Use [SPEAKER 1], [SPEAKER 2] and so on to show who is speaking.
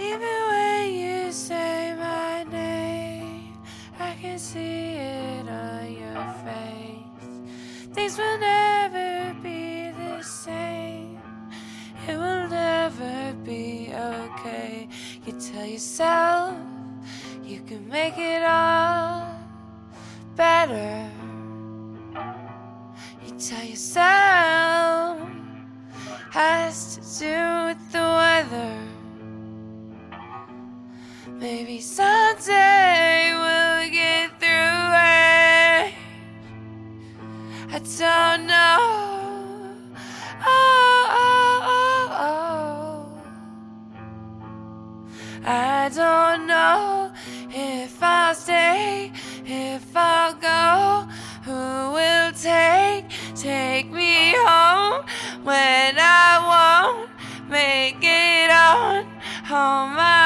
[SPEAKER 1] Even when you say my name, I can see it on your face. Things will never be the same. It will never be okay. You tell yourself you can make it all better. You tell yourself has to do with the weather. Maybe someday we'll get through it. I don't know. Oh, oh, oh, oh. I don't know if I'll stay, if I'll go. Who will take, take me home when I won't make it on, on my